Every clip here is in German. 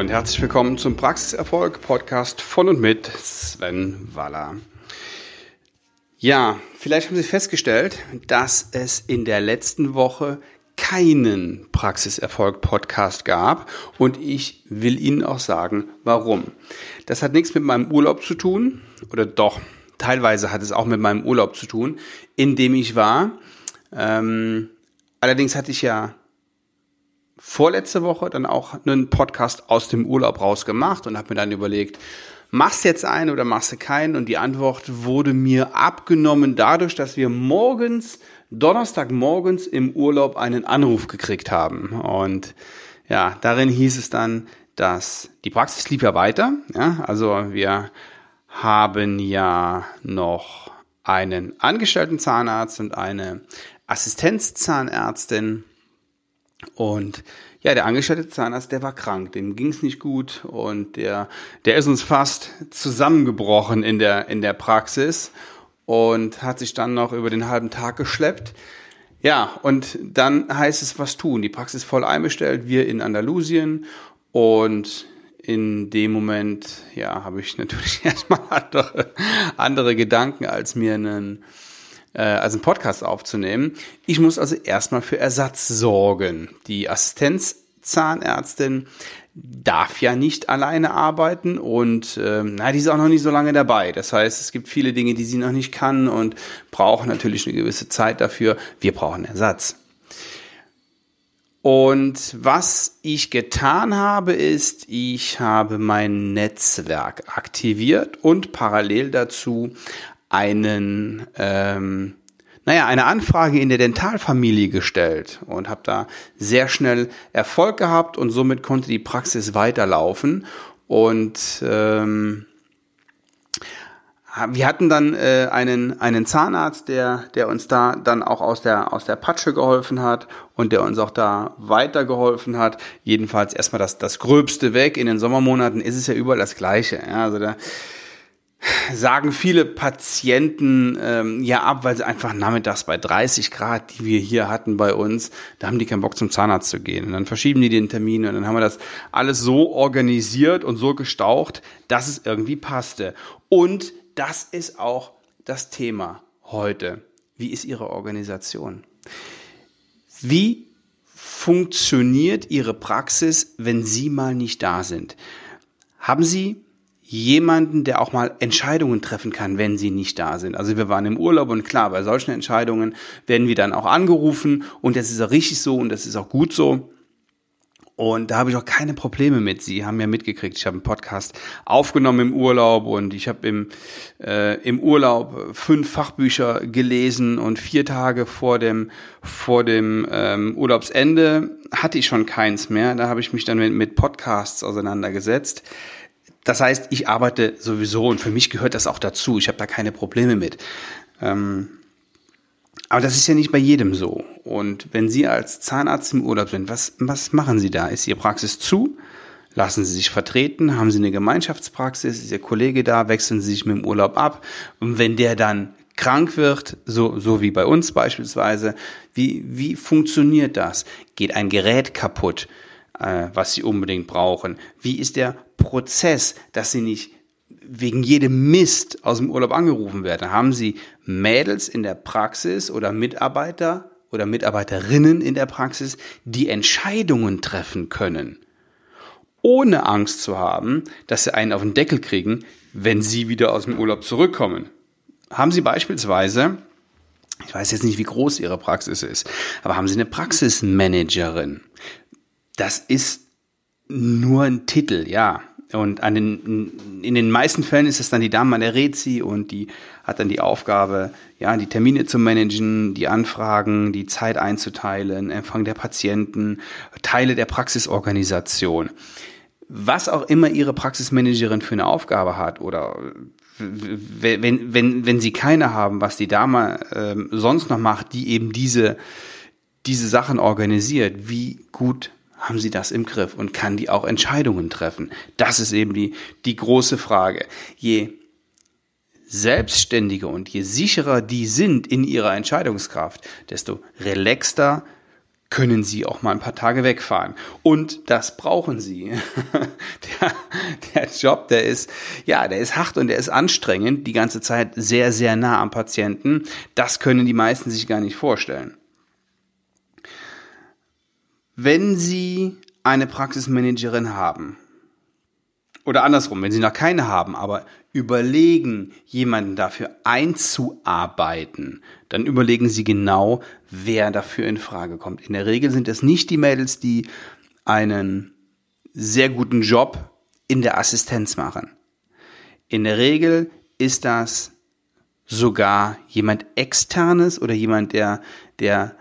und herzlich willkommen zum Praxiserfolg Podcast von und mit Sven Waller. Ja, vielleicht haben Sie festgestellt, dass es in der letzten Woche keinen Praxiserfolg Podcast gab und ich will Ihnen auch sagen, warum. Das hat nichts mit meinem Urlaub zu tun oder doch, teilweise hat es auch mit meinem Urlaub zu tun, in dem ich war. Ähm, allerdings hatte ich ja vorletzte Woche dann auch einen Podcast aus dem Urlaub rausgemacht und habe mir dann überlegt, machst jetzt einen oder machst du keinen? Und die Antwort wurde mir abgenommen dadurch, dass wir morgens Donnerstagmorgens im Urlaub einen Anruf gekriegt haben. Und ja, darin hieß es dann, dass die Praxis lief ja weiter. Ja, also wir haben ja noch einen angestellten Zahnarzt und eine Assistenzzahnärztin. Und ja, der angestellte Zahnarzt, der war krank, dem ging es nicht gut und der, der ist uns fast zusammengebrochen in der, in der Praxis und hat sich dann noch über den halben Tag geschleppt. Ja, und dann heißt es was tun. Die Praxis voll einbestellt, wir in Andalusien und in dem Moment, ja, habe ich natürlich erstmal andere, andere Gedanken, als mir einen, äh, als einen Podcast aufzunehmen. Ich muss also erstmal für Ersatz sorgen. Die Assistenzzahnärztin darf ja nicht alleine arbeiten und äh, na, die ist auch noch nicht so lange dabei. Das heißt, es gibt viele Dinge, die sie noch nicht kann und braucht natürlich eine gewisse Zeit dafür. Wir brauchen Ersatz. Und was ich getan habe, ist, ich habe mein Netzwerk aktiviert und parallel dazu einen ähm, naja, eine Anfrage in der Dentalfamilie gestellt und habe da sehr schnell Erfolg gehabt und somit konnte die Praxis weiterlaufen. Und ähm, wir hatten dann äh, einen, einen Zahnarzt, der, der uns da dann auch aus der, aus der Patsche geholfen hat und der uns auch da weitergeholfen hat. Jedenfalls erstmal das, das Gröbste weg. In den Sommermonaten ist es ja überall das Gleiche. Ja, also da sagen viele Patienten ähm, ja ab, weil sie einfach nachmittags bei 30 Grad, die wir hier hatten bei uns, da haben die keinen Bock zum Zahnarzt zu gehen. Und dann verschieben die den Termin und dann haben wir das alles so organisiert und so gestaucht, dass es irgendwie passte. Und das ist auch das Thema heute. Wie ist Ihre Organisation? Wie funktioniert Ihre Praxis, wenn Sie mal nicht da sind? Haben Sie jemanden, der auch mal Entscheidungen treffen kann, wenn sie nicht da sind. Also wir waren im Urlaub und klar, bei solchen Entscheidungen werden wir dann auch angerufen und das ist auch richtig so und das ist auch gut so. Und da habe ich auch keine Probleme mit. Sie haben ja mitgekriegt, ich habe einen Podcast aufgenommen im Urlaub und ich habe im, äh, im Urlaub fünf Fachbücher gelesen und vier Tage vor dem, vor dem ähm, Urlaubsende hatte ich schon keins mehr. Da habe ich mich dann mit, mit Podcasts auseinandergesetzt. Das heißt, ich arbeite sowieso und für mich gehört das auch dazu. Ich habe da keine Probleme mit. Ähm, aber das ist ja nicht bei jedem so. Und wenn Sie als Zahnarzt im Urlaub sind, was, was machen Sie da? Ist Ihre Praxis zu? Lassen Sie sich vertreten? Haben Sie eine Gemeinschaftspraxis? Ist Ihr Kollege da? Wechseln Sie sich mit dem Urlaub ab? Und wenn der dann krank wird, so, so wie bei uns beispielsweise, wie, wie funktioniert das? Geht ein Gerät kaputt? Äh, was sie unbedingt brauchen? Wie ist der Prozess, dass sie nicht wegen jedem Mist aus dem Urlaub angerufen werden? Haben sie Mädels in der Praxis oder Mitarbeiter oder Mitarbeiterinnen in der Praxis, die Entscheidungen treffen können? Ohne Angst zu haben, dass sie einen auf den Deckel kriegen, wenn sie wieder aus dem Urlaub zurückkommen. Haben Sie beispielsweise ich weiß jetzt nicht, wie groß Ihre Praxis ist, aber haben Sie eine Praxismanagerin? Das ist nur ein Titel, ja. Und an den, in den meisten Fällen ist es dann die Dame an der Rezi und die hat dann die Aufgabe, ja, die Termine zu managen, die Anfragen, die Zeit einzuteilen, Empfang der Patienten, Teile der Praxisorganisation. Was auch immer ihre Praxismanagerin für eine Aufgabe hat oder wenn, wenn, wenn sie keine haben, was die Dame äh, sonst noch macht, die eben diese, diese Sachen organisiert, wie gut haben sie das im Griff und kann die auch Entscheidungen treffen? Das ist eben die, die große Frage. Je selbstständiger und je sicherer die sind in ihrer Entscheidungskraft, desto relaxter können Sie auch mal ein paar Tage wegfahren. Und das brauchen Sie. der, der Job, der ist, ja, der ist hart und der ist anstrengend, die ganze Zeit sehr, sehr nah am Patienten. Das können die meisten sich gar nicht vorstellen. Wenn Sie eine Praxismanagerin haben, oder andersrum, wenn Sie noch keine haben, aber überlegen, jemanden dafür einzuarbeiten, dann überlegen Sie genau, wer dafür in Frage kommt. In der Regel sind es nicht die Mädels, die einen sehr guten Job in der Assistenz machen. In der Regel ist das sogar jemand externes oder jemand, der, der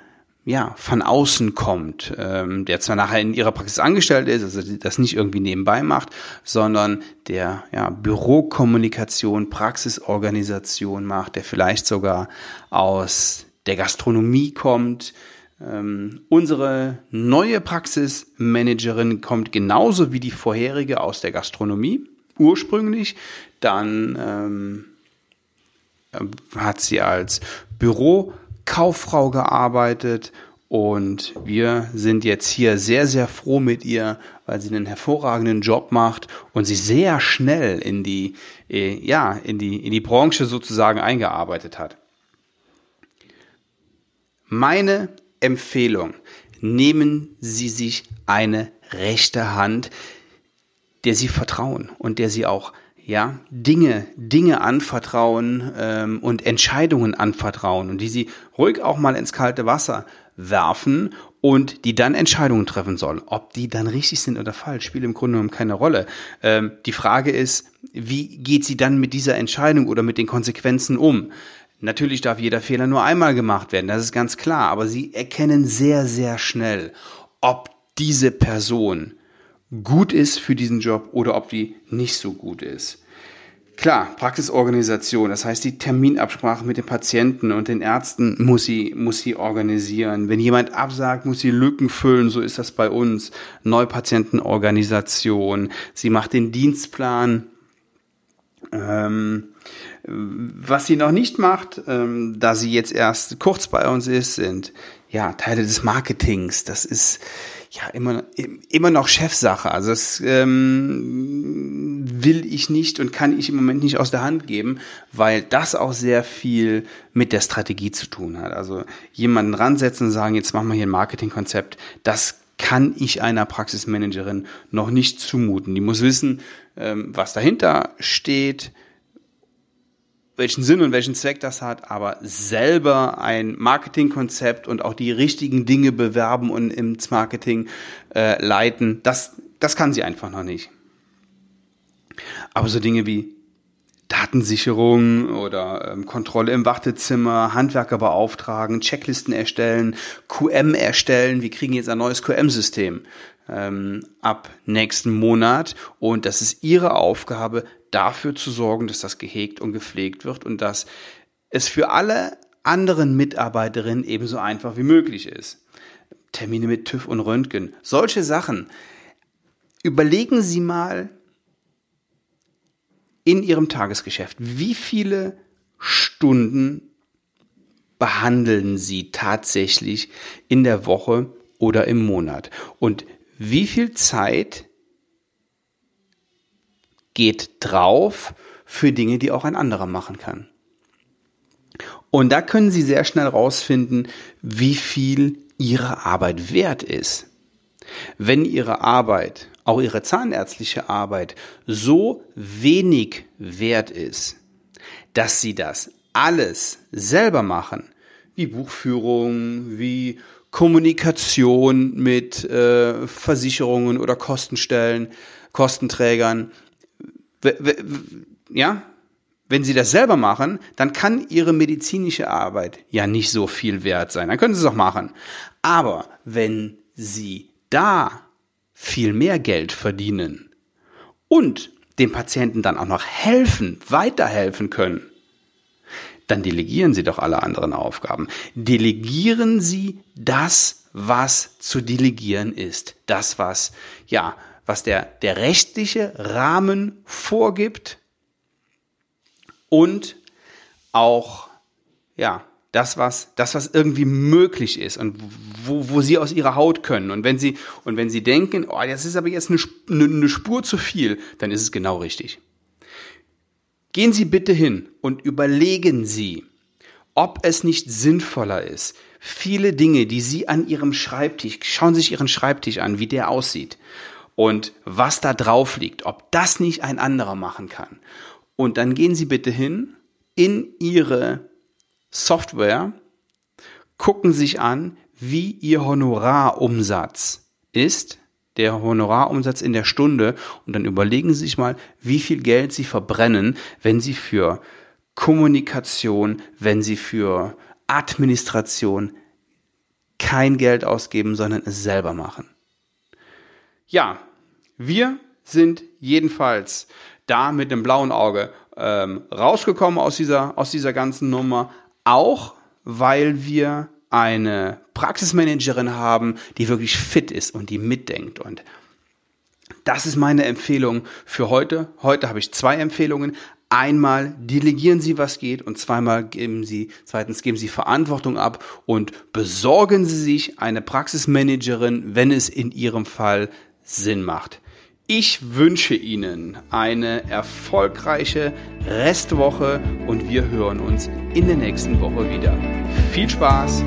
ja, von außen kommt, ähm, der zwar nachher in ihrer Praxis angestellt ist, also das nicht irgendwie nebenbei macht, sondern der ja, Bürokommunikation, Praxisorganisation macht, der vielleicht sogar aus der Gastronomie kommt. Ähm, unsere neue Praxismanagerin kommt genauso wie die vorherige aus der Gastronomie, ursprünglich. Dann ähm, hat sie als Büro Kauffrau gearbeitet und wir sind jetzt hier sehr, sehr froh mit ihr, weil sie einen hervorragenden Job macht und sich sehr schnell in die, äh, ja, in die, in die Branche sozusagen eingearbeitet hat. Meine Empfehlung, nehmen Sie sich eine rechte Hand, der Sie vertrauen und der Sie auch ja, Dinge, Dinge anvertrauen ähm, und Entscheidungen anvertrauen und die sie ruhig auch mal ins kalte Wasser werfen und die dann Entscheidungen treffen soll. Ob die dann richtig sind oder falsch, spielt im Grunde genommen keine Rolle. Ähm, die Frage ist, wie geht sie dann mit dieser Entscheidung oder mit den Konsequenzen um? Natürlich darf jeder Fehler nur einmal gemacht werden, das ist ganz klar, aber sie erkennen sehr, sehr schnell, ob diese Person gut ist für diesen Job oder ob die nicht so gut ist. Klar, Praxisorganisation, das heißt die Terminabsprache mit den Patienten und den Ärzten muss sie, muss sie organisieren. Wenn jemand absagt, muss sie Lücken füllen, so ist das bei uns. Neupatientenorganisation, sie macht den Dienstplan. Ähm, was sie noch nicht macht, ähm, da sie jetzt erst kurz bei uns ist, sind ja Teile des Marketings. Das ist ja immer, immer noch Chefsache. Also das ähm, will ich nicht und kann ich im Moment nicht aus der Hand geben, weil das auch sehr viel mit der Strategie zu tun hat. Also jemanden ransetzen und sagen, jetzt machen wir hier ein Marketingkonzept, das kann ich einer Praxismanagerin noch nicht zumuten. Die muss wissen, ähm, was dahinter steht, welchen Sinn und welchen Zweck das hat, aber selber ein Marketingkonzept und auch die richtigen Dinge bewerben und ins Marketing äh, leiten, das, das kann sie einfach noch nicht. Aber so Dinge wie Datensicherung oder ähm, Kontrolle im Wartezimmer, Handwerker beauftragen, Checklisten erstellen, QM erstellen. Wir kriegen jetzt ein neues QM-System ähm, ab nächsten Monat und das ist Ihre Aufgabe, dafür zu sorgen, dass das gehegt und gepflegt wird und dass es für alle anderen Mitarbeiterinnen ebenso einfach wie möglich ist. Termine mit TÜV und Röntgen, solche Sachen. Überlegen Sie mal in Ihrem Tagesgeschäft, wie viele Stunden behandeln Sie tatsächlich in der Woche oder im Monat und wie viel Zeit geht drauf für Dinge, die auch ein anderer machen kann. Und da können Sie sehr schnell rausfinden, wie viel Ihre Arbeit wert ist. Wenn Ihre Arbeit, auch Ihre zahnärztliche Arbeit, so wenig wert ist, dass Sie das alles selber machen, wie Buchführung, wie Kommunikation mit äh, Versicherungen oder Kostenstellen, Kostenträgern, ja, wenn Sie das selber machen, dann kann Ihre medizinische Arbeit ja nicht so viel wert sein. Dann können Sie es auch machen. Aber wenn Sie da viel mehr Geld verdienen und dem Patienten dann auch noch helfen, weiterhelfen können, dann delegieren Sie doch alle anderen Aufgaben. Delegieren Sie das, was zu delegieren ist. Das, was, ja, was der, der rechtliche Rahmen vorgibt und auch, ja, das, was, das, was irgendwie möglich ist und wo, wo sie aus ihrer Haut können. Und wenn sie, und wenn sie denken, oh, das ist aber jetzt eine, eine Spur zu viel, dann ist es genau richtig. Gehen Sie bitte hin und überlegen Sie, ob es nicht sinnvoller ist, viele Dinge, die Sie an Ihrem Schreibtisch, schauen Sie sich Ihren Schreibtisch an, wie der aussieht und was da drauf liegt, ob das nicht ein anderer machen kann. Und dann gehen Sie bitte hin in Ihre Software, gucken sich an, wie Ihr Honorarumsatz ist, der Honorarumsatz in der Stunde und dann überlegen Sie sich mal, wie viel Geld Sie verbrennen, wenn Sie für Kommunikation, wenn Sie für Administration kein Geld ausgeben, sondern es selber machen. Ja, wir sind jedenfalls da mit dem blauen Auge ähm, rausgekommen aus dieser, aus dieser ganzen Nummer, auch weil wir eine Praxismanagerin haben, die wirklich fit ist und die mitdenkt. Und das ist meine Empfehlung für heute. Heute habe ich zwei Empfehlungen. Einmal delegieren Sie, was geht, und zweimal geben Sie, zweitens geben Sie Verantwortung ab und besorgen Sie sich eine Praxismanagerin, wenn es in Ihrem Fall Sinn macht. Ich wünsche Ihnen eine erfolgreiche Restwoche und wir hören uns in der nächsten Woche wieder. Viel Spaß!